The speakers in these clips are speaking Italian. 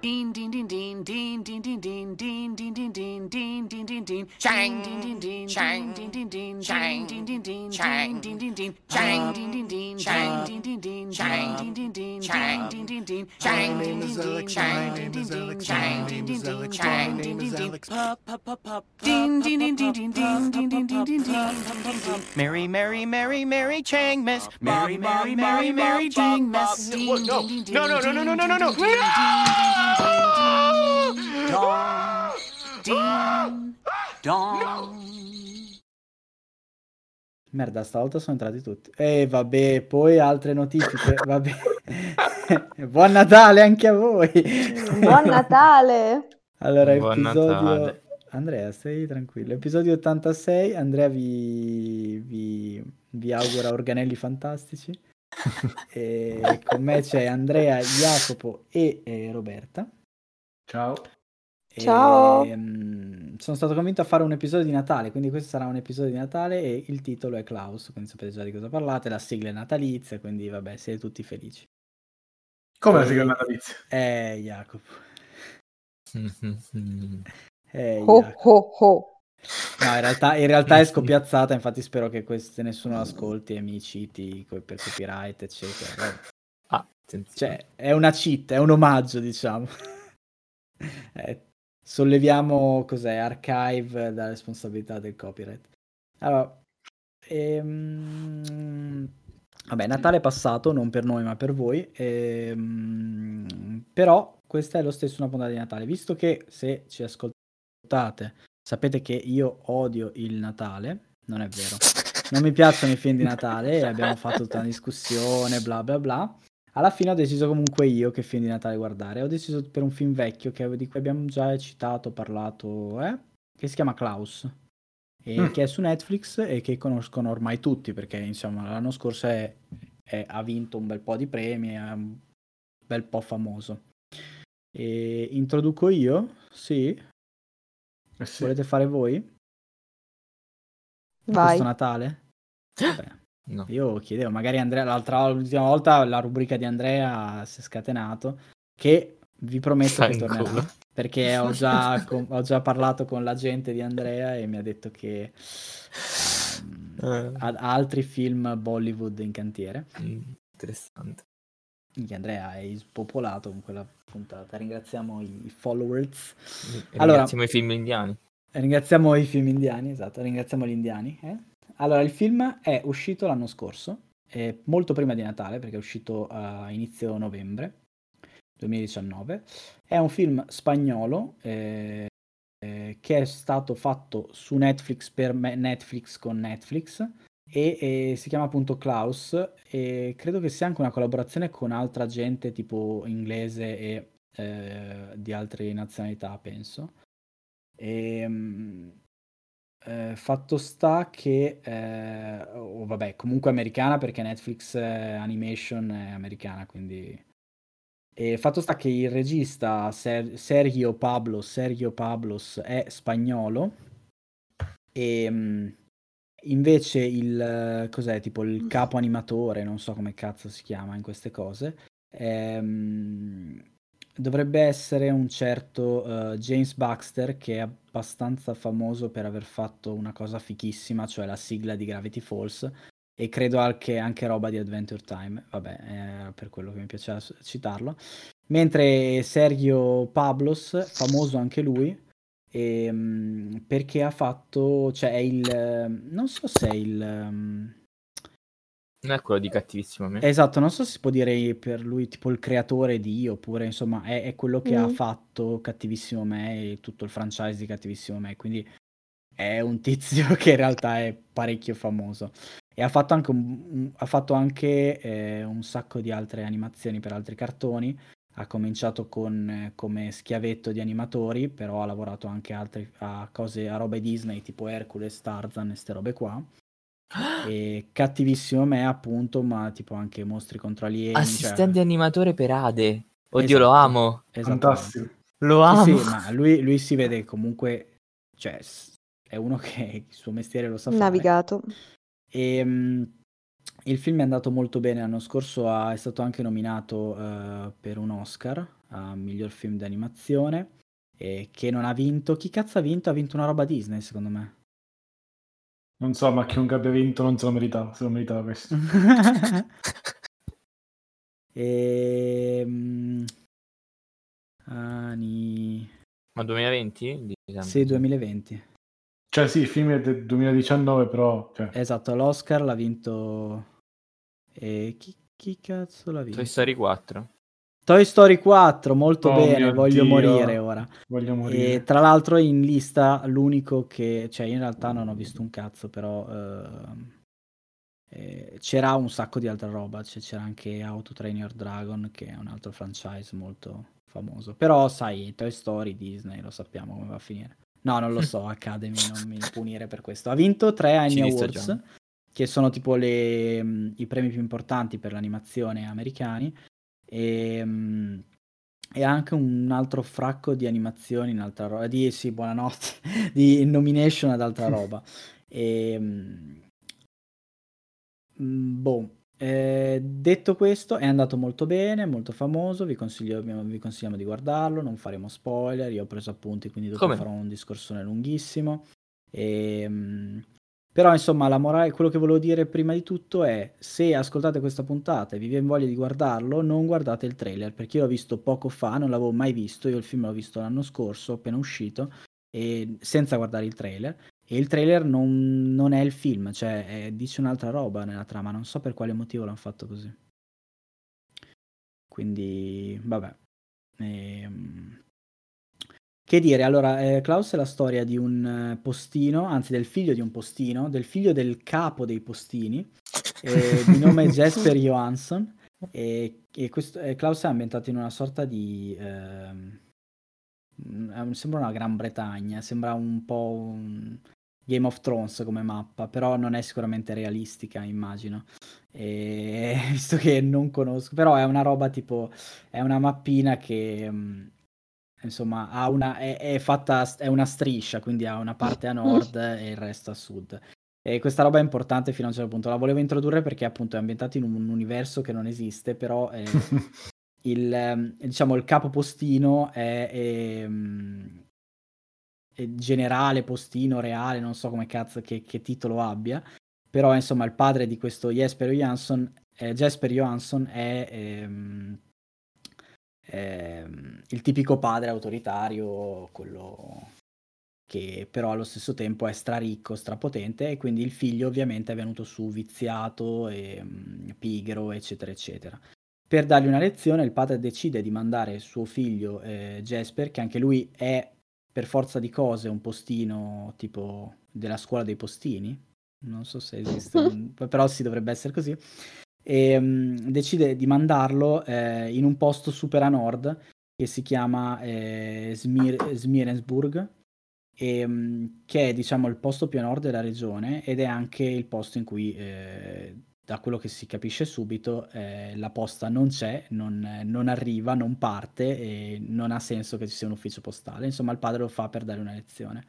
Ding, ding, ding, ding, ding, ding, ding, ding, ding, ding, ding, ding, ding, ding, ding, ding, ding, ding, ding, ding, shang, ding, ding, ding, shang, ding, ding, ding, shang, ding, ding, ding, shang, ding, ding, ding, shang, ding, ding, ding, shang, ding, ding, ding, shang, ding, ding, ding, shang, ding, ding, ding, shang, ding, ding, ding, shang, ding, ding, ding, shang, ding, ding, ding, pop, pop, pop, pop, ding, ding, ding, ding, ding, ding, ding, ding, ding, ding, ding, Mary, Mary, Mary, Mary, Chang, Miss, Mary, Mary, Mary, Mary, Chang, Miss, ding, ding, ding, no, no, no, no, no, no, no, no, no. Ding dong. Merda, stavolta sono entrati tutti. E vabbè, poi altre notifiche. Vabbè. Buon Natale anche a voi. Buon Natale! Allora, Buon episodio... Natale. Andrea, stai tranquillo. Episodio 86. Andrea vi, vi, vi augura organelli fantastici. e con me c'è Andrea, Jacopo e, e Roberta. Ciao. E, Ciao. mm, sono stato convinto a fare un episodio di Natale, quindi questo sarà un episodio di Natale e il titolo è Klaus, quindi sapete già di cosa parlate, la sigla è natalizia, quindi vabbè, siete tutti felici. Come la E- sigla natalizia? Eh, Jacopo. Eh, Ho Jacopo. ho ho. No, in realtà, in realtà è scoppiazzata, infatti spero che queste nessuno l'ascolti e mi citi co- per copyright, eccetera. Ah, attenzione. Cioè, è una cheat, è un omaggio, diciamo. Eh, solleviamo, cos'è, archive da responsabilità del copyright. Allora, ehm, vabbè, Natale è passato, non per noi ma per voi, ehm, però questa è lo stesso una puntata di Natale, visto che se ci ascoltate sapete che io odio il Natale, non è vero. Non mi piacciono i film di Natale abbiamo fatto tutta una discussione, bla bla bla. Alla fine ho deciso comunque io che film di Natale guardare. Ho deciso per un film vecchio che, di cui abbiamo già citato, parlato, eh, che si chiama Klaus. E Mm. che è su Netflix e che conoscono ormai tutti perché insomma l'anno scorso è- è- ha vinto un bel po' di premi, è un bel po' famoso. E introduco io? Sì? Eh sì. Volete fare voi? Vai. Questo Natale? Vabbè. No. Io chiedevo, magari Andrea, l'altra l'ultima volta la rubrica di Andrea si è scatenato, che vi prometto Sta che tornerà, culo. perché ho già, con- ho già parlato con l'agente di Andrea e mi ha detto che ehm, Eh, ha, altri film Bollywood in cantiere. mm, interessante. Quindi Andrea è spopolato con quella puntata. Ringraziamo i followers. E Allora- Ringraziamo i film indiani. Ringraziamo i film indiani, esatto, ringraziamo gli indiani. eh. Allora, il film è uscito l'anno scorso, eh, molto prima di Natale, perché è uscito a inizio novembre 2019. È un film spagnolo eh, eh, che è stato fatto su Netflix per me- Netflix con Netflix e, e si chiama appunto Klaus e credo che sia anche una collaborazione con altra gente tipo inglese e eh, di altre nazionalità, penso. E, mm, eh, fatto sta che, eh, o vabbè, comunque americana perché Netflix eh, Animation è americana, quindi... E fatto sta che il regista Ser- Sergio Pablos, Sergio Pablos è spagnolo. E mm, invece il, cos'è, tipo il capo animatore, non so come cazzo si chiama in queste cose, ehm, dovrebbe essere un certo eh, James Baxter che è abbastanza famoso per aver fatto una cosa fichissima, cioè la sigla di Gravity Falls e credo anche, anche roba di Adventure Time, vabbè, eh, per quello che mi piaceva citarlo. Mentre Sergio Pablos, famoso anche lui, ehm, perché ha fatto, cioè è il, non so se è il... ehm, Non è quello di cattivissimo me. Esatto, non so se si può dire per lui tipo il creatore di, oppure insomma è, è quello che ha Mm. fatto Cattivissimo Me e tutto il franchise di Cattivissimo Me, quindi è un tizio che in realtà è parecchio famoso. E ha fatto anche un, ha fatto anche eh, un sacco di altre animazioni per altri cartoni. Ha cominciato con, eh, come schiavetto di animatori, però ha lavorato anche altri, a cose, a robe Disney tipo Hercules, Tarzan e ste robe qua. E cattivissimo me, appunto, ma tipo anche mostri contro alieni. cioè- Assistente animatore per Ade. Oddio, Esatto. lo amo. Esattamente. Fantastico. Lo Sì, amo. sì, ma lui, lui si vede comunque, cioè, è uno che il suo mestiere lo sa fare. Navigato. E, mm, il film è andato molto bene l'anno scorso, ha- è stato anche nominato eh, per un Oscar, a miglior film d'animazione e che non ha vinto. Chi cazzo ha vinto? Ha vinto una roba Disney, secondo me. Non so, ma chiunque abbia vinto non se lo meritava, se lo meritava questo. Ehm, Ani... Ma 2020? Diciamo. Sì, 2020. Cioè sì, il film è del 2019, però... Cioè, Esatto, l'Oscar l'ha vinto... E chi, chi cazzo l'ha vinto? Toy Story 4. Toy Story 4, molto Oh bene, voglio Dio. morire ora. voglio E morire. tra l'altro in lista l'unico che, cioè in realtà non ho visto un cazzo, però ehm, eh, c'era un sacco di altra roba, cioè, c'era anche How to Train Your Dragon che è un altro franchise molto famoso, però sai, Toy Story, Disney, lo sappiamo come va a finire. No, non lo so, Academy, non mi punire per questo. Ha vinto tre Annie Awards, che sono tipo le, mh, i premi più importanti per l'animazione americani, e, mh, e anche un altro fracco di animazioni in altra roba, di, sì, buonanotte, di nomination ad altra roba. E, mh, mm, boh, eh, detto questo, è andato molto bene, molto famoso. Vi, consiglio- vi consigliamo di guardarlo. Non faremo spoiler. Io ho preso appunti, quindi dopo Come? farò un discorsone lunghissimo. Ehm, però, insomma, la morale, quello che volevo dire prima di tutto è: se ascoltate questa puntata e vi viene voglia di guardarlo, non guardate il trailer perché io l'ho visto poco fa, non l'avevo mai visto. Io il film l'ho visto l'anno scorso, appena uscito, e senza guardare il trailer. E il trailer non, non è il film, cioè è- dice un'altra roba nella trama, non so per quale motivo l'hanno fatto così. Quindi, vabbè. Ehm, Che dire, allora, eh, Klaus è la storia di un eh, postino, anzi del figlio di un postino, del figlio del capo dei postini, eh, di nome Jesper Johansson, e, e questo, eh, Klaus è ambientato in una sorta di... ehm, mm, sembra una Gran Bretagna, sembra un po' un Game of Thrones come mappa, però non è sicuramente realistica, immagino. E, visto che non conosco, però è una roba tipo, è una mappina che... mm, Insomma, ha una, è, è fatta, è una striscia, quindi ha una parte a nord e il resto a sud. E questa roba è importante fino a un certo punto. La volevo introdurre perché appunto è ambientato in un universo che non esiste, però eh, il, ehm, diciamo, il capo postino è, ehm, è generale, postino, reale, non so come cazzo, che, che titolo abbia, però insomma il padre di questo Jesper Johansson, eh, Jesper Johansson è ehm, ehm, il tipico padre autoritario, quello che però allo stesso tempo è straricco, strapotente e quindi il figlio ovviamente è venuto su viziato e mm, pigro, eccetera, eccetera. Per dargli una lezione il padre decide di mandare suo figlio eh, Jesper, che anche lui è per forza di cose un postino tipo della scuola dei postini, non so se esiste, un- però sì dovrebbe essere così, e mm, decide di mandarlo eh, in un posto super a nord che si chiama eh, Smir- Smirensburg, e, mm, che è diciamo il posto più a nord della regione ed è anche il posto in cui, eh, da quello che si capisce subito, eh, la posta non c'è, non, non arriva, non parte e non ha senso che ci sia un ufficio postale. Insomma, il padre lo fa per dare una lezione.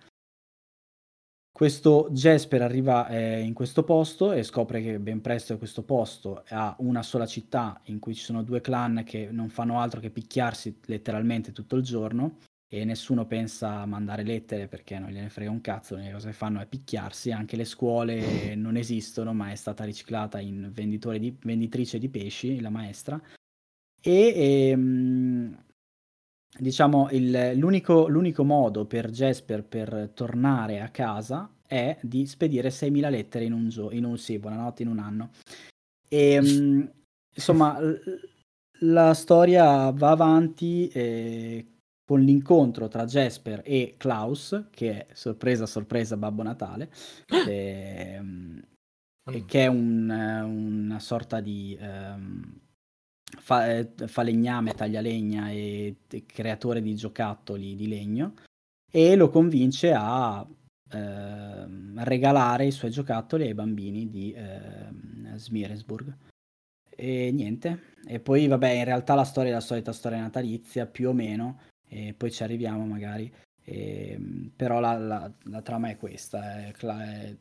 Questo Jesper arriva eh, in questo posto e scopre che ben presto questo posto ha una sola città in cui ci sono due clan che non fanno altro che picchiarsi letteralmente tutto il giorno e nessuno pensa a mandare lettere perché non gliene frega un cazzo, l'unica cosa che fanno è picchiarsi, anche le scuole non esistono, ma è stata riciclata in di, venditrice di pesci, la maestra, e ehm, diciamo il- l'unico, l'unico modo per Jesper per tornare a casa è di spedire 6.000 lettere in un giorno, in un, sì, buonanotte, in un anno. E, mm, insomma, l- la storia va avanti eh, con l'incontro tra Jesper e Klaus, che è sorpresa, sorpresa, Babbo Natale, ehm, e che è un- una sorta di ehm, fa- eh, falegname, taglialegna e e creatore di giocattoli di legno, e lo convince a ehm, regalare i suoi giocattoli ai bambini di ehm, Smirensburg. E niente, e poi vabbè, in realtà la storia è la solita storia natalizia, più o meno, e poi ci arriviamo magari. Ehm, però la, la- la trama è questa. è è-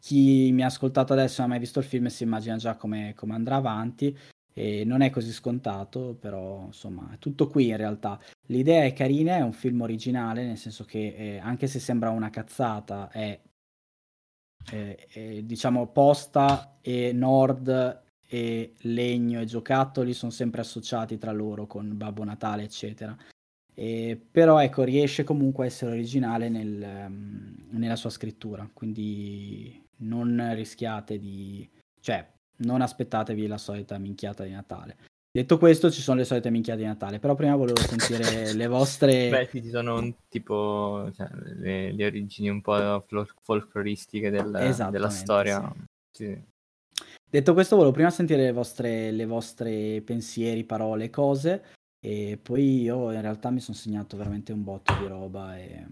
Chi mi ha ascoltato adesso e non ha mai visto il film si immagina già come, come andrà avanti. E non è così scontato, però insomma è tutto qui in realtà. L'idea è carina, è un film originale, nel senso che eh, anche se sembra una cazzata, è, è- è, diciamo posta e nord e legno e giocattoli sono sempre associati tra loro con Babbo Natale, eccetera. E, però ecco, riesce comunque a essere originale nel, ehm, nella sua scrittura, quindi non rischiate di... cioè non aspettatevi la solita minchiata di Natale. Detto questo, ci sono le solite minchiate di Natale, però prima volevo sentire le vostre... Beh, sì, ci sono un tipo, cioè, le, le origini un po' fol- folcloristiche del- della storia. Sì. Detto questo, volevo prima sentire le vostre, le vostre pensieri, parole, cose, e poi io in realtà mi sono segnato veramente un botto di roba e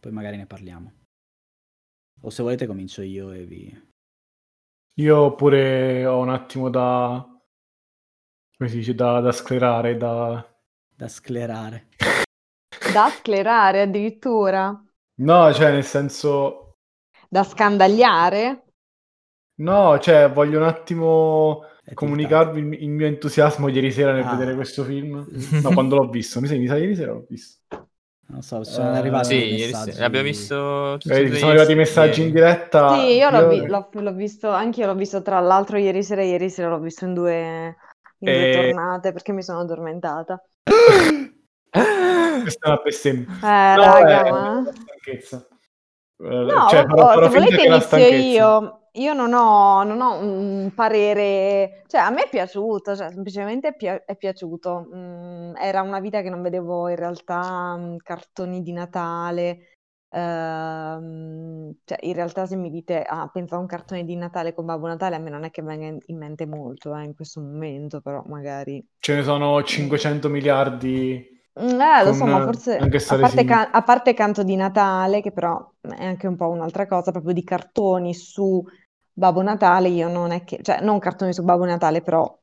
poi magari ne parliamo. O se volete comincio io e vi... Io pure ho un attimo da... come si dice, da, da sclerare, da... da sclerare. Da sclerare addirittura. No, cioè nel senso... Da scandagliare. No, cioè voglio un attimo È comunicarvi il, il mio entusiasmo ieri sera nel Ah. vedere questo film. No, quando l'ho visto, mi sa, mi sa ieri sera l'ho visto. Non so, sono Eh, arrivati Sì, messaggi. sera. L'abbiamo visto tutti Eh, e sono arrivati i ieri. messaggi in diretta. Sì, io l'ho, vi- l'ho- l'ho visto, anche io l'ho visto tra l'altro ieri sera e ieri sera l'ho visto in due, in due Eh. tornate perché mi sono addormentata. Questa è una bestemmia. Eh, No, raga, è ma... stanchezza. Eh, No, cioè, farò- farò se volete inizio io. Io non ho, non ho un parere, cioè a me è piaciuto, cioè semplicemente è, pia- è piaciuto. Mm, era una vita che non vedevo in realtà mm, cartoni di Natale. Ehm, cioè in realtà se mi dite, ah, pensa a un cartone di Natale con Babbo Natale, a me non è che venga in, in mente molto eh, in questo momento, però magari... Ce ne sono 500 miliardi. Mm, Eh, lo so, ma forse a parte, simili. ca- a parte Canto di Natale, che però è anche un po' un'altra cosa, proprio di cartoni su Babbo Natale, io non è che, cioè non cartoni su Babbo Natale, però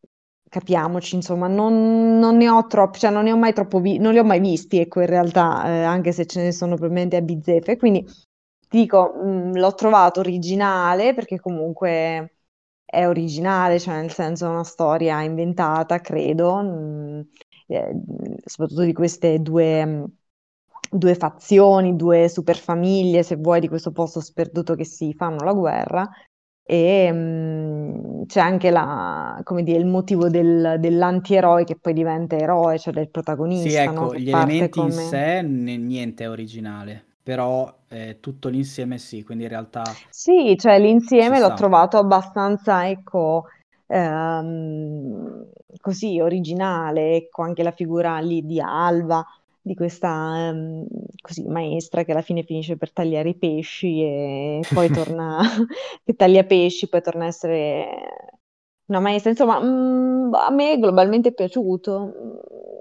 capiamoci, insomma, non, non ne ho troppi, cioè non ne ho mai troppo vi- non li ho mai visti, ecco, in realtà, eh, anche se ce ne sono probabilmente a bizzeffe, quindi dico, mm, l'ho trovato originale, perché comunque è originale, cioè nel senso è una storia inventata, credo, mm, eh, soprattutto di queste due, due fazioni, due superfamiglie, se vuoi, di questo posto sperduto che si fanno la guerra. E mm, c'è anche la, come dire, il motivo del- dell'antieroe che poi diventa eroe, cioè del Sì, protagonista, no? ecco, Che gli elementi in come... sé ne- niente è originale, però eh, tutto l'insieme sì, quindi in realtà Sì, cioè l'insieme l'ho sta. trovato abbastanza, ecco, ehm, così originale, ecco, anche la figura lì di Alba, di questa ehm, così maestra che alla fine finisce per tagliare i pesci e poi torna, che taglia pesci, poi torna a essere una maestra, insomma, mm, a me globalmente è piaciuto.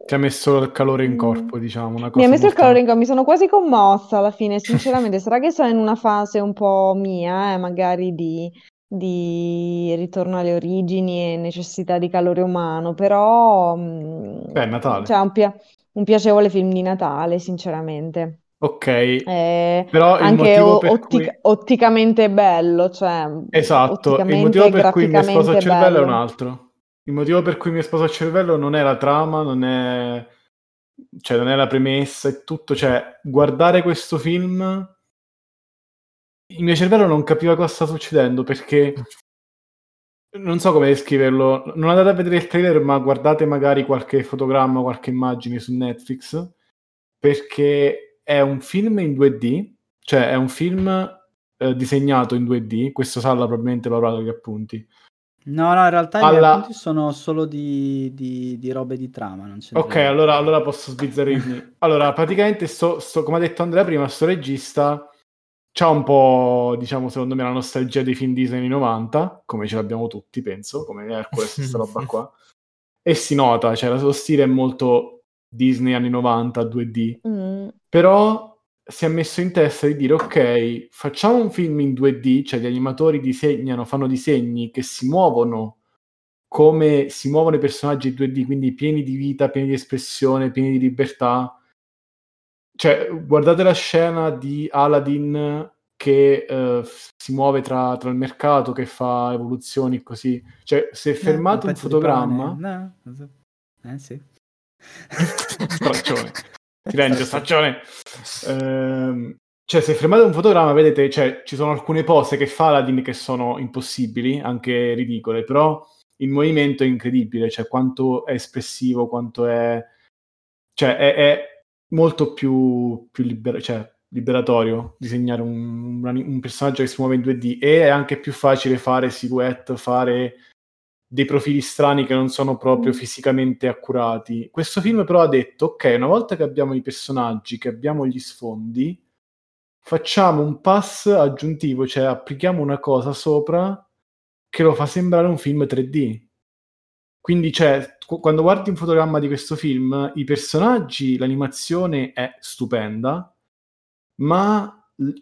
Ti ha messo il calore in Mm. corpo, diciamo, una Mi cosa ha messo il molto- calore in corpo, mi sono quasi commossa alla fine, sinceramente. Sarà che sono in una fase un po' mia, eh, magari di, di ritorno alle origini e necessità di calore umano, però mm, Beh, Natale. cioè, un, pia- un piacevole film di Natale, sinceramente. Ok, Eh, però il anche motivo o- ottic- cui... otticamente bello, cioè Esatto, il motivo per cui mi è esploso il cervello è un bello. altro. Il motivo per cui mi è esploso il cervello non è la trama, non è... cioè non è la premessa e tutto, cioè guardare questo film il mio cervello non capiva cosa sta succedendo perché non so come descriverlo, non andate a vedere il trailer ma guardate magari qualche fotogramma, qualche immagine su Netflix perché è un film in 2D, cioè è un film eh, disegnato in 2D, questo Salla probabilmente lo avrà gli appunti. No, no, in realtà i miei Alla- appunti sono solo di, di, di robe di trama, non c'entra Ok, allora, allora posso sbizzarrirmi. Allora, praticamente, sto, sto- come ha detto Andrea prima, sto regista c'ha un po', diciamo, secondo me, la nostalgia dei film Disney anni 90, come ce l'abbiamo tutti, penso, come Hercules, questa roba qua. E si nota, cioè, suo stile è molto Disney anni 90, 2D. Mm. Però si è messo in testa di dire, ok, facciamo un film in 2D, cioè gli animatori disegnano, fanno disegni che si muovono come si muovono i personaggi in 2D, quindi pieni di vita, pieni di espressione, pieni di libertà. Cioè, guardate la scena di Aladdin che eh, si muove tra, tra il mercato, che fa evoluzioni così. Cioè, se fermate un pezzo di fotogramma... no, so. Eh sì. straccione. Silenzio, straccione. Ehm, cioè, se fermate un fotogramma, vedete, cioè, ci sono alcune pose che fa Aladdin che sono impossibili, anche ridicole, però il movimento è incredibile, cioè quanto è espressivo, quanto è... Cioè, è, è molto più, più liber- cioè, liberatorio disegnare un, un- un personaggio che si muove in 2D e è anche più facile fare silhouette, fare dei profili strani che non sono proprio Mm. fisicamente accurati. Questo film però ha detto, ok, una volta che abbiamo i personaggi, che abbiamo gli sfondi, facciamo un pass aggiuntivo, cioè applichiamo una cosa sopra che lo fa sembrare un film 3D. Quindi, cioè, qu- quando guardi un fotogramma di questo film, i personaggi, l'animazione è stupenda, ma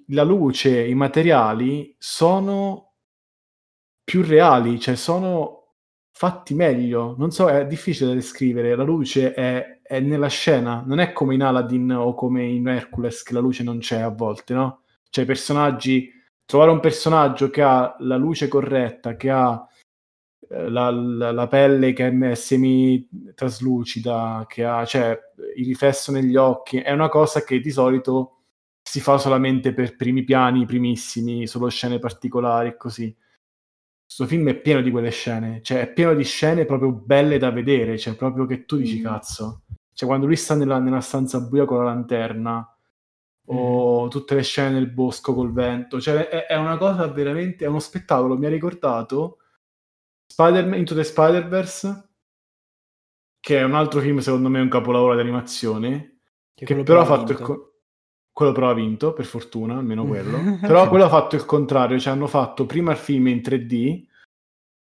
la luce, i materiali sono più reali, cioè sono fatti meglio. Non so, è difficile da descrivere. La luce è, è nella scena, non è come in Aladdin o come in Hercules che la luce non c'è a volte, no? Cioè, i personaggi, trovare un personaggio che ha la luce corretta, che ha la, la- la pelle che è semi-traslucida, che ha cioè, il riflesso negli occhi, è una cosa che di solito si fa solamente per primi piani, primissimi, solo scene particolari e così. Questo film è pieno di quelle scene, cioè è pieno di scene proprio belle da vedere, cioè proprio che tu dici Mm. cazzo. Cioè quando lui sta nella, nella stanza buia con la lanterna, o tutte le scene nel bosco col vento, cioè è, è una cosa veramente, è uno spettacolo, mi ha ricordato Spider-Man Into the Spider-Verse, che è un altro film secondo me un capolavoro di animazione, che, quello però ha fatto il... co- quello però ha vinto, per fortuna, almeno quello. però quello ha fatto il contrario, cioè hanno fatto prima il film in 3D,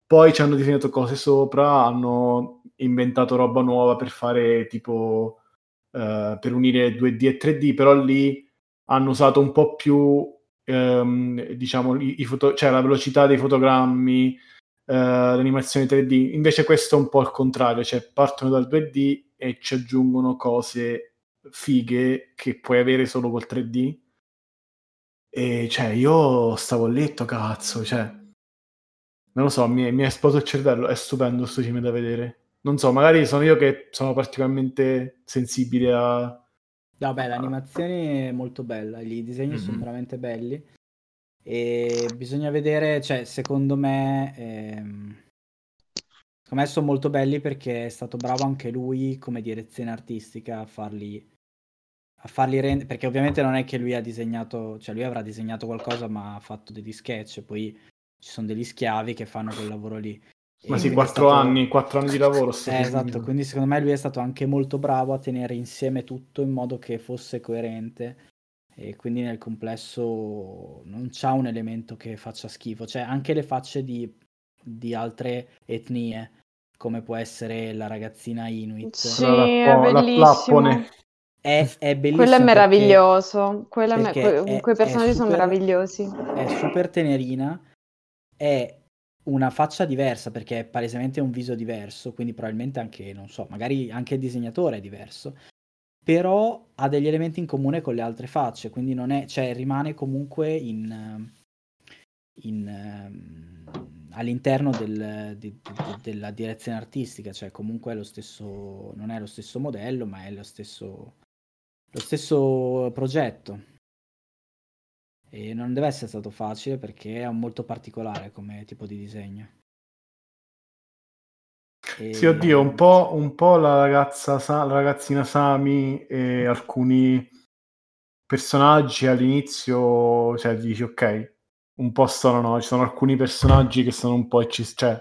poi ci hanno disegnato cose sopra, hanno inventato roba nuova per fare tipo eh, per unire 2D e 3D, però lì hanno usato un po' più ehm, diciamo i, i foto- cioè la velocità dei fotogrammi, l'animazione 3D. Invece questo è un po' il contrario, cioè partono dal 2D e ci aggiungono cose fighe che puoi avere solo col 3D. E cioè, io stavo a letto, cazzo, cioè, non lo so, mi, mi è esploso il cervello, è stupendo questo film da vedere. Non so, magari sono io che sono particolarmente sensibile a... Vabbè, l'animazione è molto bella, i disegni sono Mhm. veramente belli e bisogna vedere, cioè, secondo me, ehm, secondo me sono molto belli perché è stato bravo anche lui come direzione artistica a farli, a farli rendere, perché ovviamente non è che lui ha disegnato, cioè lui avrà disegnato qualcosa ma ha fatto degli sketch, poi ci sono degli schiavi che fanno quel lavoro lì. E Ma sì, quindi è quattro stato- anni, quattro anni di lavoro. eh, esatto, quindi secondo me lui è stato anche molto bravo a tenere insieme tutto in modo che fosse coerente e quindi nel complesso non c'ha un elemento che faccia schifo, cioè anche le facce di, di altre etnie, come può essere la ragazzina Inuit, Sì, Quella la- bellissimo. lappone. è, è bellissimo Quello è perché meraviglioso. Quello è me- que- è- quei personaggi sono super- meravigliosi. è super tenerina, è una faccia diversa perché è palesemente un viso diverso, quindi probabilmente anche, non so, magari anche il disegnatore è diverso, però ha degli elementi in comune con le altre facce, quindi non è, cioè rimane comunque in, eh, in, ehm, all'interno del- di- di- della direzione artistica, cioè comunque è lo stesso, non è lo stesso modello, ma è lo stesso, lo stesso progetto. E non deve essere stato facile perché è molto particolare come tipo di disegno. E- Sì, oddio, un po', un po' la ragazza, la ragazzina Sami e alcuni personaggi all'inizio, cioè dici ok, un po' sono, no, ci sono alcuni personaggi che sono un po', eccis- cioè,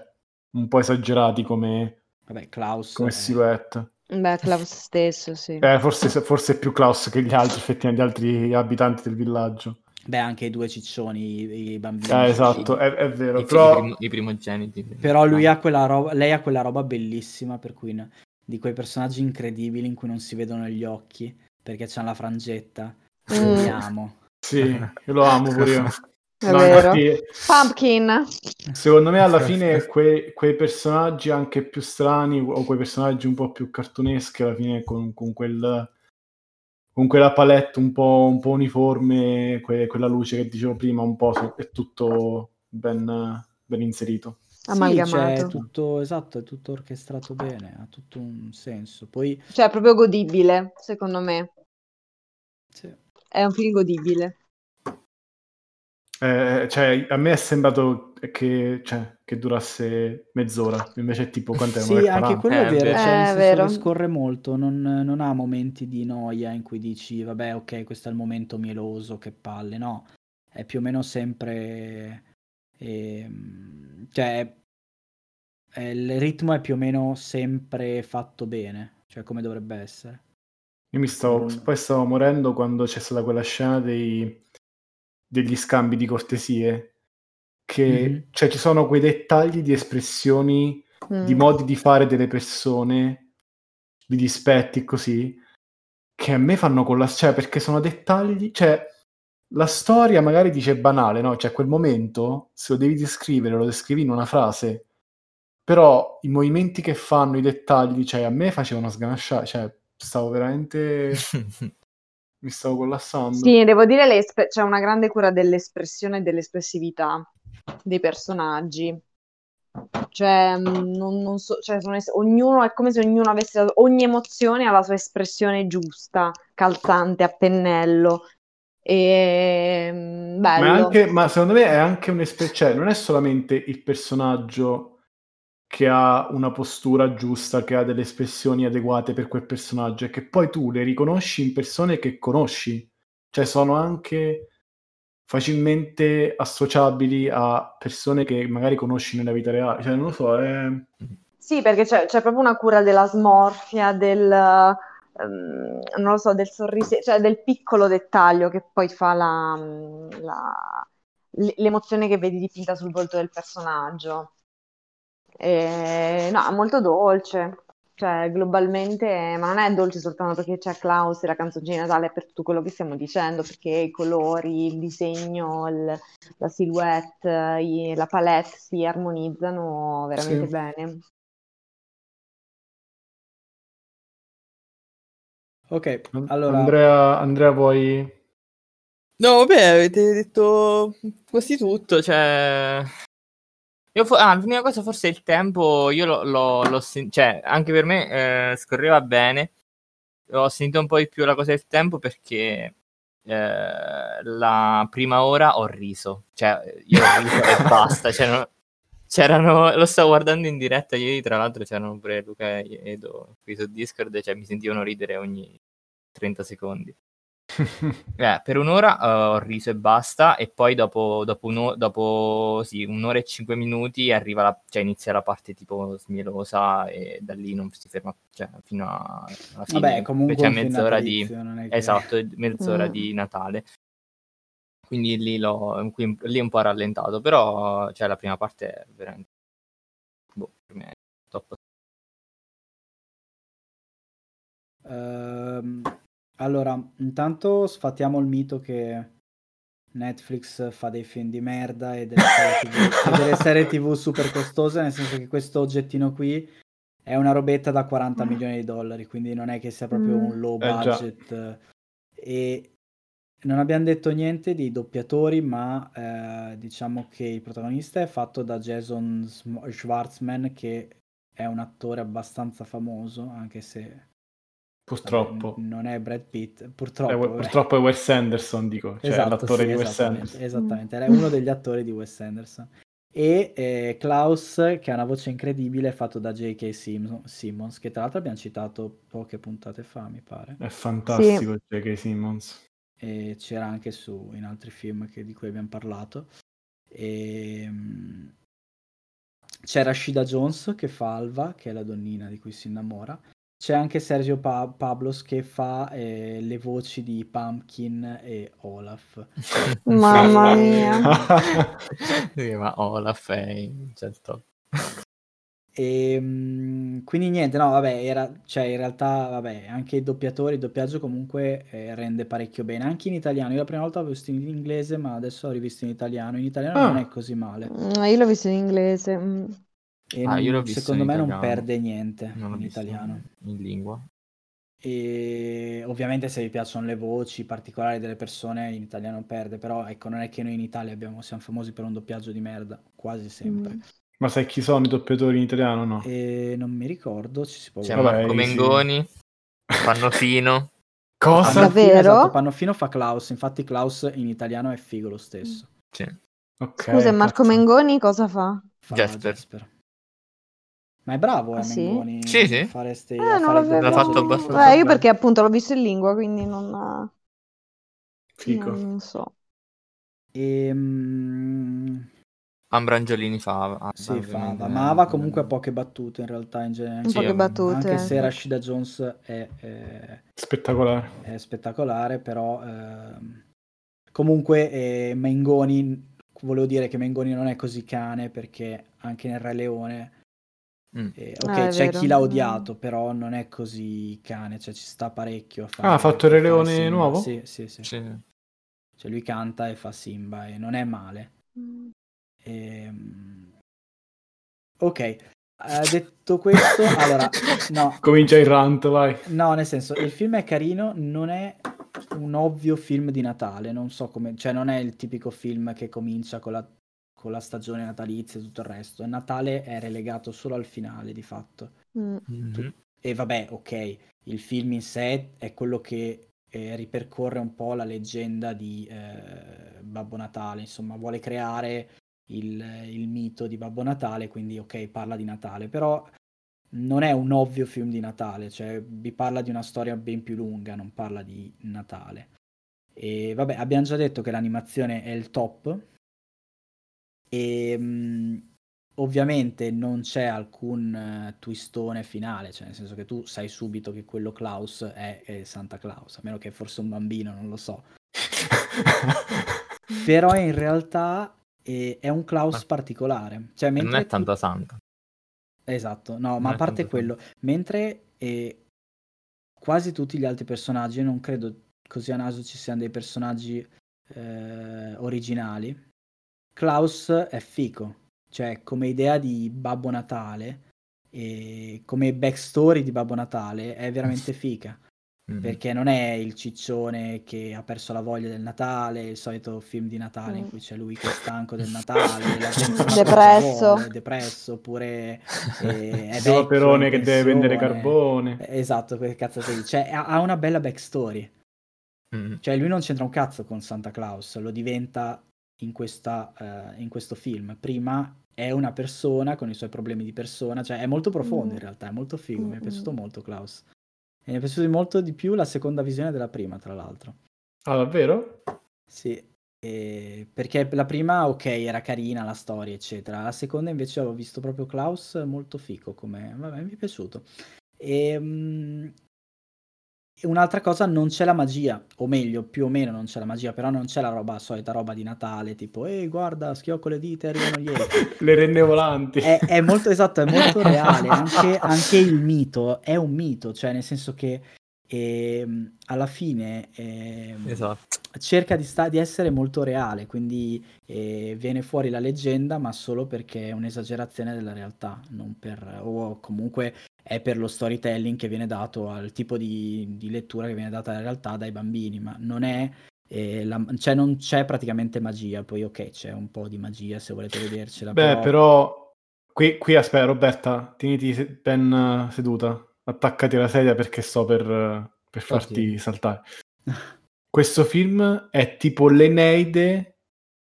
un po' esagerati come, Vabbè, Klaus come è- silhouette. Beh, Klaus stesso, sì. Eh, forse, forse più Klaus che gli altri, effettivamente, gli altri abitanti del villaggio. Beh, anche i due ciccioni, i, i bambini. Eh, ciccioni. esatto, è, è vero, I, i però... primo- i primogeniti. Però lui ha quella roba, lei ha quella roba bellissima per cui no- di quei personaggi incredibili in cui non si vedono gli occhi perché c'hanno la frangetta. Mm. Li amo. Sì, io lo amo pure io. È No, vero. infatti, Pumpkin. secondo me alla fine quei, quei personaggi anche più strani o quei personaggi un po' più cartoneschi alla fine con, con quel Comunque la palette un po', un po' uniforme, que- quella luce che dicevo prima, un po' so- è tutto ben, ben inserito. Sì, Amalgamato. cioè, è tutto esatto, è tutto orchestrato bene, ha tutto un senso. Poi, Cioè, è proprio godibile, secondo me. sì. È un film godibile. Eh, cioè, a me è sembrato che, cioè, che durasse mezz'ora, invece è tipo quant'è? Sì, anche 40? quello è Eh, vero, vero. cioè, Eh, senso vero. che scorre molto, non, non ha momenti di noia in cui dici, vabbè, ok, questo è il momento mieloso, che palle, no, è più o meno sempre, ehm, cioè, è- il ritmo è più o meno sempre fatto bene, cioè come dovrebbe essere. Io mi stavo, poi stavo morendo quando c'è stata quella scena dei, degli scambi di cortesie, che Mhm. cioè, ci sono quei dettagli di espressioni, di Mm. modi di fare delle persone, di dispetti e così, che a me fanno collassare, cioè, perché sono dettagli, cioè, la storia magari dice banale, no? Cioè, quel momento, se lo devi descrivere, lo descrivi in una frase, però i movimenti che fanno, i dettagli, cioè, a me facevano sganasciare, cioè, stavo veramente... mi stavo collassando. Sì, devo dire, le espe- c'è una grande cura dell'espressione e dell'espressività dei personaggi. Cioè, mh, non, non so, cioè, es- ognuno è come se ognuno avesse la- ogni emozione ha la sua espressione giusta, calzante, a pennello. E mh, Ma, anche, ma secondo me è anche un'esperienza, cioè non è solamente il personaggio che ha una postura giusta, che ha delle espressioni adeguate per quel personaggio, è che poi tu le riconosci in persone che conosci, cioè sono anche facilmente associabili a persone che magari conosci nella vita reale, cioè non lo so, è... Sì, perché c'è c'è proprio una cura della smorfia, del, ehm, non lo so, del sorriso, cioè del piccolo dettaglio che poi fa la, la- l'emozione che vedi dipinta sul volto del personaggio. E, no, è molto dolce, cioè globalmente, ma non è dolce soltanto perché c'è Klaus e la canzoncina di Natale, è per tutto quello che stiamo dicendo, perché i colori, il disegno, il- la silhouette, i- la palette si armonizzano veramente Sì. bene. Ok, allora, Andrea, Andrea vuoi... No, vabbè, avete detto quasi tutto, cioè... Io fo- ah, l'unica cosa forse il tempo, io l'ho, l'ho- l'ho sen- cioè, anche per me eh, scorreva bene, ho sentito un po' di più la cosa del tempo perché eh, la prima ora ho riso, cioè io ho riso e basta, c'erano, c'erano- lo stavo guardando in diretta ieri, tra l'altro c'erano pure Luca e Edo qui su Discord, cioè mi sentivano ridere ogni 30 secondi. Eh, per un'ora eh, ho riso e basta, e poi dopo, dopo, uno- dopo sì, un'ora e cinque minuti arriva la, cioè inizia la parte tipo smielosa e da lì non si ferma cioè, fino a- alla fine. vabbè, comunque c'è un film mezz'ora di natalizio, non è che- esatto, mezz'ora Mm. di Natale. Quindi lì, l'ho, qui- lì un po' rallentato, però cioè, la prima parte è veramente boh, per me è top. Ehm, allora, intanto sfatiamo il mito che Netflix fa dei film di merda e delle serie TV, e delle serie TV super costose, nel senso che questo oggettino qui è una robetta da 40 milioni di dollari, quindi non è che sia proprio un low Eh, budget. E non abbiamo detto niente di doppiatori, ma eh, diciamo che il protagonista è fatto da Jason Schwartzman, che è un attore abbastanza famoso, anche se Purtroppo. Vabbè, non è Brad Pitt, Eh, purtroppo. vabbè. purtroppo è Wes Anderson, dico, cioè Esatto, l'attore sì, di Wes Anderson. esattamente, era uno degli attori di Wes Anderson. E eh, Klaus, che ha una voce incredibile, è fatto da J.K. Sim- Simmons, che tra l'altro abbiamo citato poche puntate fa, mi pare. È fantastico J.K. Simmons. E c'era anche su in altri film che- di cui abbiamo parlato. E, mm, c'è Rashida Jones che fa Alva, che è la donnina di cui si innamora. C'è anche Sergio Pa- Pablos che fa eh, le voci di Pumpkin e Olaf. Mamma mia. Sì, ma Olaf è il top. E mm, quindi niente, no, vabbè, era, cioè in realtà, vabbè, anche i doppiatori, il doppiaggio comunque eh, rende parecchio bene, anche in italiano. Io la prima volta l'ho visto in inglese, ma adesso l'ho rivisto in italiano. In italiano non Ah. è così male. Mm, Io l'ho visto in inglese. Mm. E Ah, io non- l'ho visto secondo me non italiano. perde niente Non in italiano. in lingua. E ovviamente se vi piacciono le voci particolari delle persone in italiano perde, però ecco, non è che noi in Italia abbiamo, siamo famosi per un doppiaggio di merda, quasi sempre. Mm. Ma sai chi sono i doppiatori in italiano? No. E non mi ricordo, ci si può C'è Marco sì. Mengoni, Pannofino. Cosa? Davvero? Pannofino, esatto, Pannofino fa Klaus, infatti Klaus in italiano è figo lo stesso. Sì. Ok, Scusa, Marco cazzo. Mengoni cosa fa? Fa Jasper. Ma è bravo, eh, Ah, sì? Mengoni. Sì, sì. a fare ste- Eh, a non fare L'ha fatto abbastanza Beh, io perché appunto l'ho visto in lingua, quindi non, Fico. non so. Ehm, Ambrangiolini fa. ah, sì, ovviamente, Fava, eh, ma Ava comunque ha poche battute in realtà in po' Sì, che ma battute. Anche se Rashida Jones è, è- Spettacolare. è spettacolare, però ehm, comunque eh, Mengoni, volevo dire che Mengoni non è così cane perché anche nel Re Leone, Mm. eh, Ah, ok, è c'è vero. chi l'ha odiato, però non è così cane, cioè ci sta parecchio a fare. Ah, ha fatto il Re Leone Simba. nuovo? Sì, sì, sì. Sì. Cioè lui canta e fa Simba e non è male. Mm. Ehm, Ok, eh, detto questo, allora, no, Comincia il rant, vai. no, nel senso, il film è carino, non è un ovvio film di Natale, non so come, cioè non è il tipico film che comincia con la, con la stagione natalizia e tutto il resto. Natale è relegato solo al finale, di fatto. Mm. Mhm. E vabbè, ok, il film in sé è quello che eh, ripercorre un po' la leggenda di eh, Babbo Natale, insomma, vuole creare il, il mito di Babbo Natale, quindi ok, parla di Natale, però non è un ovvio film di Natale, cioè vi parla di una storia ben più lunga, non parla di Natale. E vabbè, abbiamo già detto che l'animazione è il top. E mh, ovviamente non c'è alcun eh, twistone finale, cioè nel senso che tu sai subito che quello Klaus è, è Santa Claus, a meno che fosse un bambino, non lo so. Però in realtà eh, è un Klaus Ma- particolare. Cioè, Non è tanta santa. Esatto, no, Non ma a parte quello, mentre eh, quasi tutti gli altri personaggi, non credo così a naso ci siano dei personaggi eh, originali, Klaus è fico, cioè come idea di Babbo Natale e come backstory di Babbo Natale è veramente fica, Mhm. perché non è il ciccione che ha perso la voglia del Natale, il solito film di Natale in Mm. cui c'è lui che è stanco del Natale, che Depresso. vuole, depresso, oppure eh, è vecchio, Perone in che deve vendere carbone. Eh, Esatto, quel cazzo lì. Cioè, ha una bella backstory. Mhm. Cioè, lui non c'entra un cazzo con Santa Claus, lo diventa in, questa, eh, in questo film. Prima è una persona con i suoi problemi di persona, cioè è molto profondo Mm. in realtà, è molto figo, mi è Mm, piaciuto mm. molto Klaus. E mi è piaciuto molto di più la seconda visione della prima, tra l'altro. Ah, davvero? Sì, e- perché la prima, ok, era carina la storia, eccetera. La seconda invece ho visto proprio Klaus molto fico, come... Vabbè, mi è piaciuto. E, mm, e un'altra cosa, non c'è la magia, o meglio, più o meno non c'è la magia, però non c'è la roba, solita roba di Natale, tipo, ehi, guarda, schiocco le dita, arrivano gli elfi. Le renne volanti. È, è molto esatto, è molto reale. Anche, anche il mito è un mito, cioè nel senso che ehm, alla fine ehm, Esatto. cerca di, sta- di essere molto reale, quindi eh, viene fuori la leggenda, ma solo perché è un'esagerazione della realtà, non per, o comunque è per lo storytelling che viene dato al tipo di, di lettura che viene data alla realtà dai bambini, ma non è. eh, la- cioè non c'è praticamente magia, poi ok c'è un po' di magia se volete vedercela. Beh, però qui, qui aspetta, Roberta, tieniti ben eh, seduta, attaccati alla sedia perché sto per, eh, per farti Oddio. saltare. Questo film è tipo l'Eneide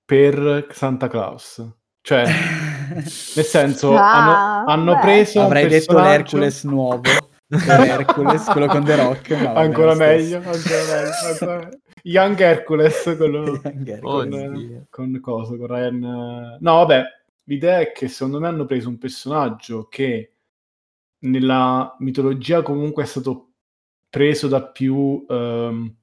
per Santa Claus. Cioè, nel senso, Ah, hanno, hanno preso un Avrei detto l'Hercules nuovo, per Hercules, quello con The Rock, bene ancora meglio, ancora meglio, ancora meglio. Young Hercules, quello Young con, Oddio. con coso, con Ryan. eh. No, vabbè, l'idea è che secondo me hanno preso un personaggio che nella mitologia comunque è stato preso da più... ehm,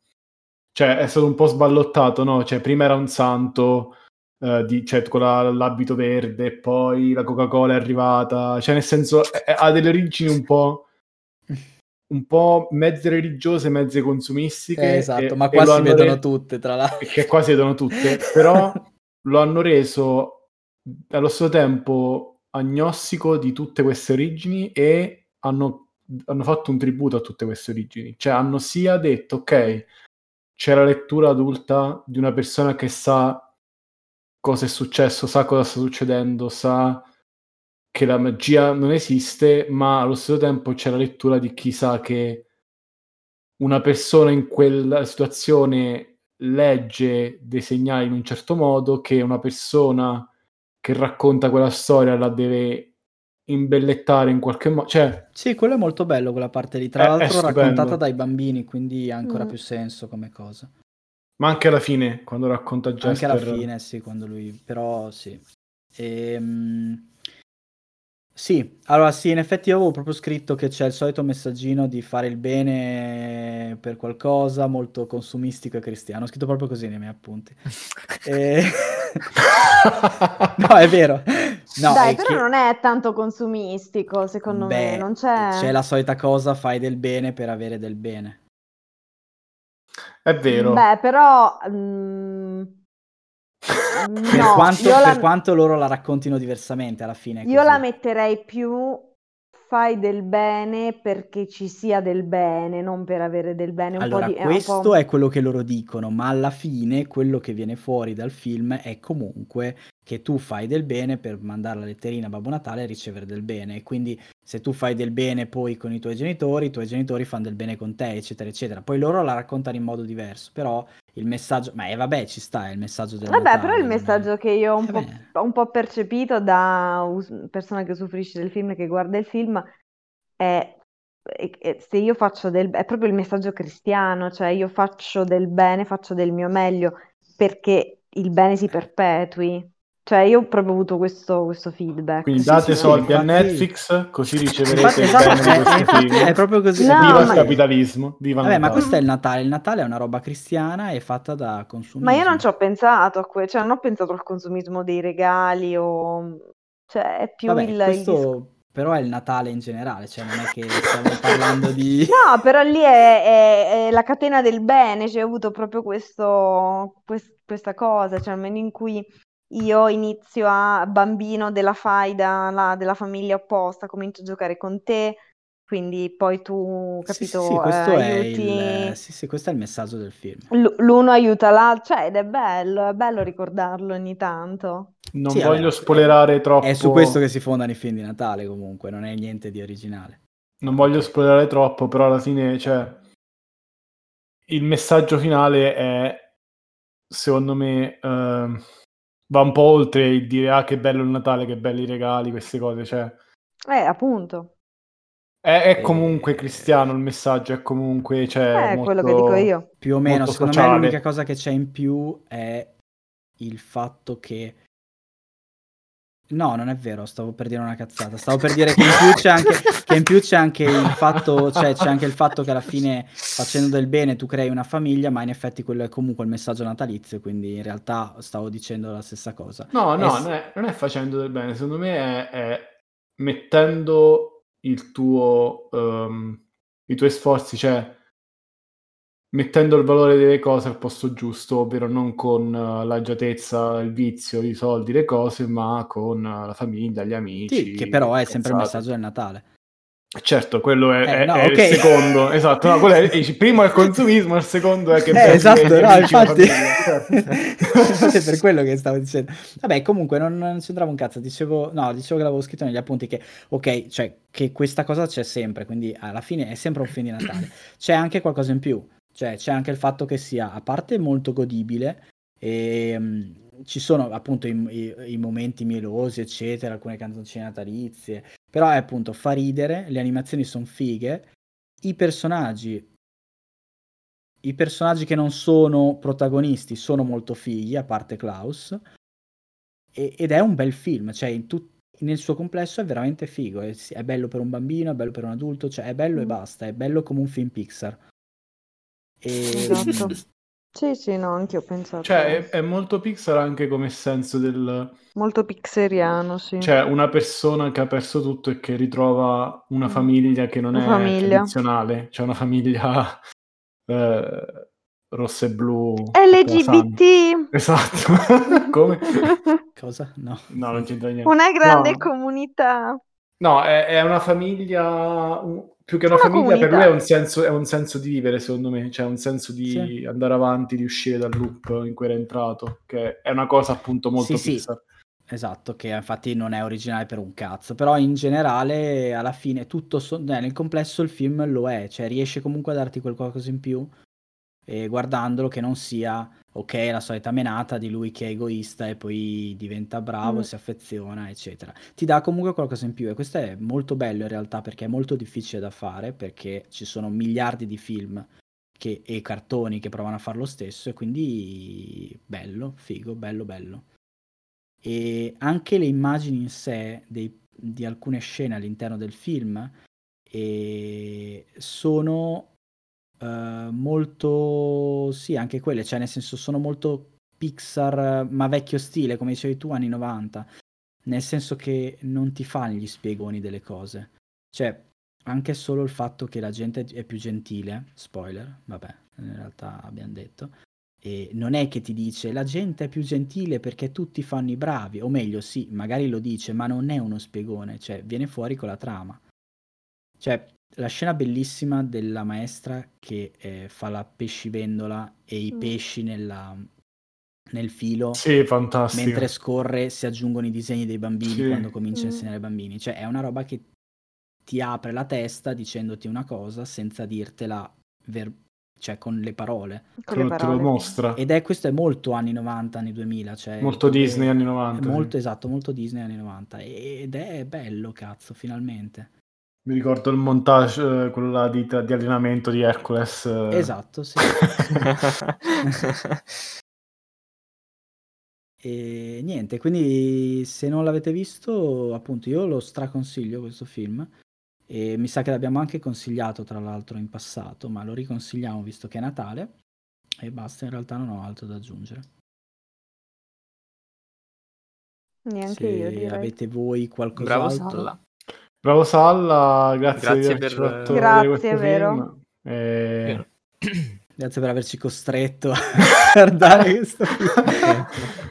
cioè è stato un po' sballottato, no? Cioè prima era un santo, eh, di, cioè con la- l'abito verde, poi la Coca-Cola è arrivata, cioè nel senso è- ha delle origini un po'... un po' mezze religiose, mezze consumistiche. Eh, esatto, e- ma qua si vedono re- tutte, tra l'altro. che qua si vedono tutte, però lo hanno reso allo stesso tempo agnostico di tutte queste origini e hanno hanno fatto un tributo a tutte queste origini. Cioè hanno sia detto, ok, c'è la lettura adulta di una persona che sa cosa è successo, sa cosa sta succedendo, sa che la magia non esiste, ma allo stesso tempo c'è la lettura di chi sa che una persona in quella situazione legge dei segnali in un certo modo, che una persona che racconta quella storia la deve imbellettare in qualche modo. Cioè, Sì, quello è molto bello quella parte lì. Tra È- è l'altro stupendo. raccontata dai bambini, quindi ha ancora Mm. più senso come cosa. Ma anche alla fine, quando racconta Anche Jasper, alla fine, sì, quando lui... Però sì. Ehm, Sì, allora sì, in effetti io avevo proprio scritto che c'è il solito messaggino di fare il bene per qualcosa, molto consumistico e cristiano. Ho scritto proprio così nei miei appunti. E- no, è vero. No, Dai, però che- non è tanto consumistico, secondo Beh, me, non c'è... C'è la solita cosa, fai del bene per avere del bene. È vero. Beh, però... mm, Per, no, quanto, io la- per quanto loro la raccontino diversamente alla fine. è Io la metterei più fai del bene perché ci sia del bene, non per avere del bene. Un Allora, po' di, è questo po'... è quello che loro dicono, ma alla fine quello che viene fuori dal film è comunque che tu fai del bene per mandare la letterina a Babbo Natale e ricevere del bene. E quindi se tu fai del bene poi con i tuoi genitori, i tuoi genitori fanno del bene con te, eccetera, eccetera. Poi loro la raccontano in modo diverso, però il messaggio... Ma eh, vabbè, ci sta, è il messaggio del Vabbè, Natale, però il non è- messaggio che io ho un Eh po', ho un po' percepito da us- persona che usufruisce del film e che guarda il film è, se io faccio del è proprio il messaggio cristiano, cioè io faccio del bene, faccio del mio meglio perché il bene si perpetui. Cioè io ho proprio avuto questo, questo feedback. Quindi Sì, date sì, soldi a infatti- Netflix, così riceverete Infatti, il esatto, eh, questo infatti film. è proprio così. No, viva il ma- capitalismo, viva Vabbè, ma Natale. questo è il Natale. Il Natale è una roba cristiana e fatta da consumismo. Ma io non ci ho pensato a que- cioè non ho pensato al consumismo dei regali o cioè è più Vabbè, il, il questo discorso. però è il Natale in generale, cioè non è che stiamo parlando di... No, però lì è, è- è la catena del bene, cioè ho avuto proprio questo, quest- questa cosa, cioè nel momento in cui io inizio a bambino della faida, la- della famiglia opposta, comincio a giocare con te, quindi poi tu, Sì, sì, capito, sì, questo eh, è aiuti, il... Sì, sì, questo è il messaggio del film. l- l'uno aiuta l'altro, cioè ed è bello, è bello ricordarlo ogni tanto. Non Sì, voglio vabbè, spoilerare troppo. È su questo che si fondano i film di Natale comunque, non è niente di originale. Non voglio spoilerare troppo, però alla fine, cioè, il messaggio finale è, secondo me, ehm, va un po' oltre il dire ah che bello il Natale, che belli i regali, queste cose, cioè, Eh, appunto, è, è Eh, comunque cristiano il messaggio, è comunque, cioè, è quello che dico io. Più o meno, secondo me sociale. l'unica cosa che c'è in più è il fatto che... No, non è vero, stavo per dire una cazzata. Stavo per dire che in più c'è anche, che in più c'è anche il fatto, cioè c'è anche il fatto che alla fine facendo del bene tu crei una famiglia, ma in effetti quello è comunque il messaggio natalizio, quindi in realtà stavo dicendo la stessa cosa. No, no, Eh, non è, non è facendo del bene, secondo me è, è mettendo il tuo, ehm, i tuoi sforzi, cioè mettendo il valore delle cose al posto giusto, ovvero non con eh, l'agiatezza, il vizio, i soldi, le cose, ma con eh, la famiglia, gli amici. Sì, che però è sempre il messaggio del Natale. Certo, quello è, Eh, è- no, è ok. il secondo, esatto, no, è, il primo è il consumismo, il secondo è che Eh, esatto, no, infatti, infatti è per quello che stavo dicendo. Vabbè, comunque non, non c'entrava un cazzo, dicevo, no, dicevo che l'avevo scritto negli appunti che, ok, cioè, che questa cosa c'è sempre, quindi alla fine è sempre un film di Natale. C'è anche qualcosa in più, cioè c'è anche il fatto che sia, a parte molto godibile, e mm, ci sono appunto i, i- i momenti mielosi, eccetera, alcune canzoncine natalizie, però è appunto fa ridere, le animazioni sono fighe, i personaggi i personaggi che non sono protagonisti sono molto fighi, a parte Klaus, e- ed è un bel film, cioè in tut- nel suo complesso è veramente figo, è, è bello per un bambino, è bello per un adulto, cioè è bello e Mm. basta, è bello come un film Pixar. E... Esatto. Sì, sì, no, anche io ho pensato. Cioè, è, è molto Pixar anche come senso del... Molto pixeriano, sì. Cioè, una persona che ha perso tutto e che ritrova una Mm. famiglia. che non Una è famiglia. tradizionale, cioè una famiglia eh, rossa e blu. LGBT! Esatto. Come? Cosa? No. No, non c'entra niente. Una grande No. comunità. No, è, è una famiglia più che una, Una famiglia, per lui comunità. è un, senso, è un senso di vivere, secondo me, cioè un senso di Sì. andare avanti, di uscire dal loop in cui era entrato, che è una cosa appunto molto Sì, sì. Pixar. Esatto, che infatti non è originale per un cazzo, però in generale alla fine tutto so- eh, nel complesso il film lo è, cioè riesce comunque a darti qualcosa in più e guardandolo che non sia ok la solita menata di lui che è egoista e poi diventa bravo, Mm. si affeziona, eccetera. Ti dà comunque qualcosa in più e questo è molto bello in realtà perché è molto difficile da fare perché ci sono miliardi di film che- e cartoni che provano a fare lo stesso e quindi bello, figo, bello, bello e anche le immagini in sé dei- di alcune scene all'interno del film eh, sono eh, molto sì anche quelle cioè nel senso sono molto Pixar ma vecchio stile come dicevi tu anni 90 nel senso che non ti fa gli spiegoni delle cose cioè anche solo il fatto che la gente è più gentile spoiler vabbè in realtà abbiamo detto e non è che ti dice la gente è più gentile perché tutti fanno i bravi, o meglio, sì, magari lo dice, ma non è uno spiegone, cioè viene fuori con la trama. Cioè, la scena bellissima della maestra che eh, fa la pescivendola e i Mm. pesci nella- nel filo, Sì, fantastico. mentre scorre si aggiungono i disegni dei bambini Sì. quando comincia a Mm. insegnare ai bambini. Cioè, è una roba che ti apre la testa dicendoti una cosa senza dirtela ver- cioè, con le parole. Con le Te lo- te lo parole. mostra. Ed è questo è molto anni 90, anni 2000, cioè Molto Disney anni è 90. molto sì. esatto, molto Disney anni 90 ed è bello, cazzo, finalmente. Mi ricordo il montage, eh, quello là di, di allenamento di Hercules. eh. Esatto, sì. E niente, quindi se non l'avete visto, appunto, io lo straconsiglio questo film. E mi sa che l'abbiamo anche consigliato, tra l'altro, in passato, ma lo riconsigliamo visto che è Natale. E basta, in realtà non ho altro da aggiungere. Neanche se io direi. avete voi Bravo qualcos'altro. Salla. Bravo Salla, grazie, Grazie di averci per- fatto Grazie, è vero. E- Grazie per averci costretto a guardare questo film.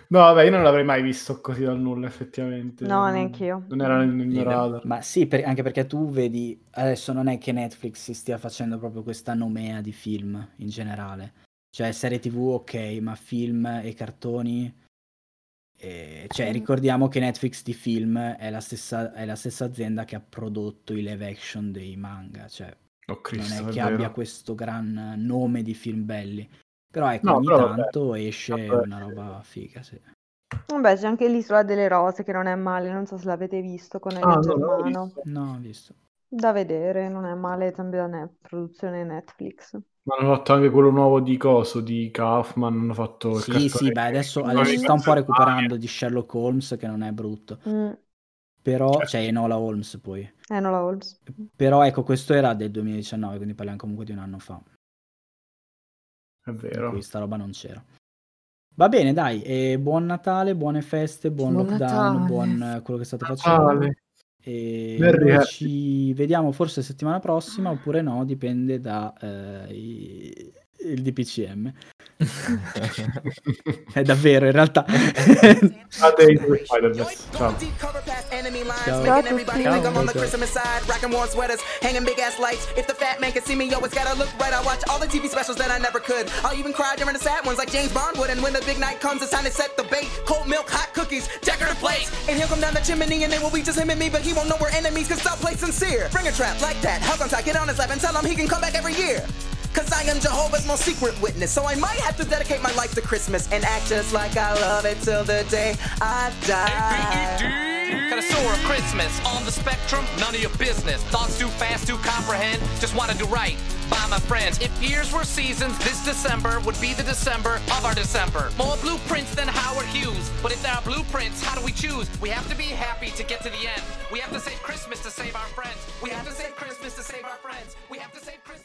No, vabbè, io non l'avrei mai visto così dal nulla, effettivamente. No, Non- neanche io. Non era nel mio radar. Ma sì, per- anche perché tu vedi, adesso non è che Netflix si stia facendo proprio questa nomea di film in generale. Cioè, serie TV ok, ma film e cartoni... eh, cioè, Mm. ricordiamo che Netflix di film è la stessa, è la stessa azienda che ha prodotto i live action dei manga. Cioè, Oh, non Cristo, è è che vero. abbia questo gran nome di film belli. Però ecco, No, ogni però vabbè. tanto esce Vabbè. una roba figa, sì. Vabbè, c'è anche l'Isola delle Rose che non è male, non so se l'avete visto con Ah, Elio no, non Germano. visto. No, ho visto. Da vedere, non è male, sempre da ne- produzione Netflix. Ma hanno fatto anche quello nuovo di Coso, di Kaufman, hanno fatto il Sì, sì, beh, adesso, adesso si sta un po' recuperando di Sherlock Holmes, che non è brutto. Mm, Però, cioè Enola Holmes poi. eh, no, la Holmes. Però ecco, questo era del 2019, quindi parliamo comunque di un anno fa. È In vero. cui sta roba non c'era. Va bene, dai, e buon Natale, buone feste, buon, Buon lockdown, Natale. buon eh, quello che state facendo. Natale. E Merry noi Happy. ci vediamo forse settimana prossima oppure no, dipende da eh, i- il DPCM. È davvero, in realtà. Fate i due Spider-Verse. Ciao. Ciao. Ciao a Everybody tutti. think I'm on the Christmas side, rocking warm sweaters, hanging big ass lights. If the fat man can see me, yo, it's gotta look right. I watch all the TV specials that I never could. I'll even cry during the sad ones like James Bond would. And when the big night comes, it's time to set the bait. Cold milk, hot cookies, decorative plates. And he'll come down the chimney and it will be just him and me, but he won't know we're enemies cause stop play sincere. Bring a trap like that, hug on tight, get on his lap and tell him he can come back every year. Cause I am Jehovah's most secret witness, so I might have to dedicate my life to Christmas and act just like I love it till the day I die. Connoisseur of Christmas on the spectrum, none of your business. Thoughts too fast to comprehend, just wanna do right by my friends. If years were seasons, this December would be the December of our December. More blueprints than Howard Hughes, but if there are blueprints, how do we choose? We have to be happy to get to the end. We have to save Christmas to save our friends. We have to save Christmas to save our friends. We have to save Christmas.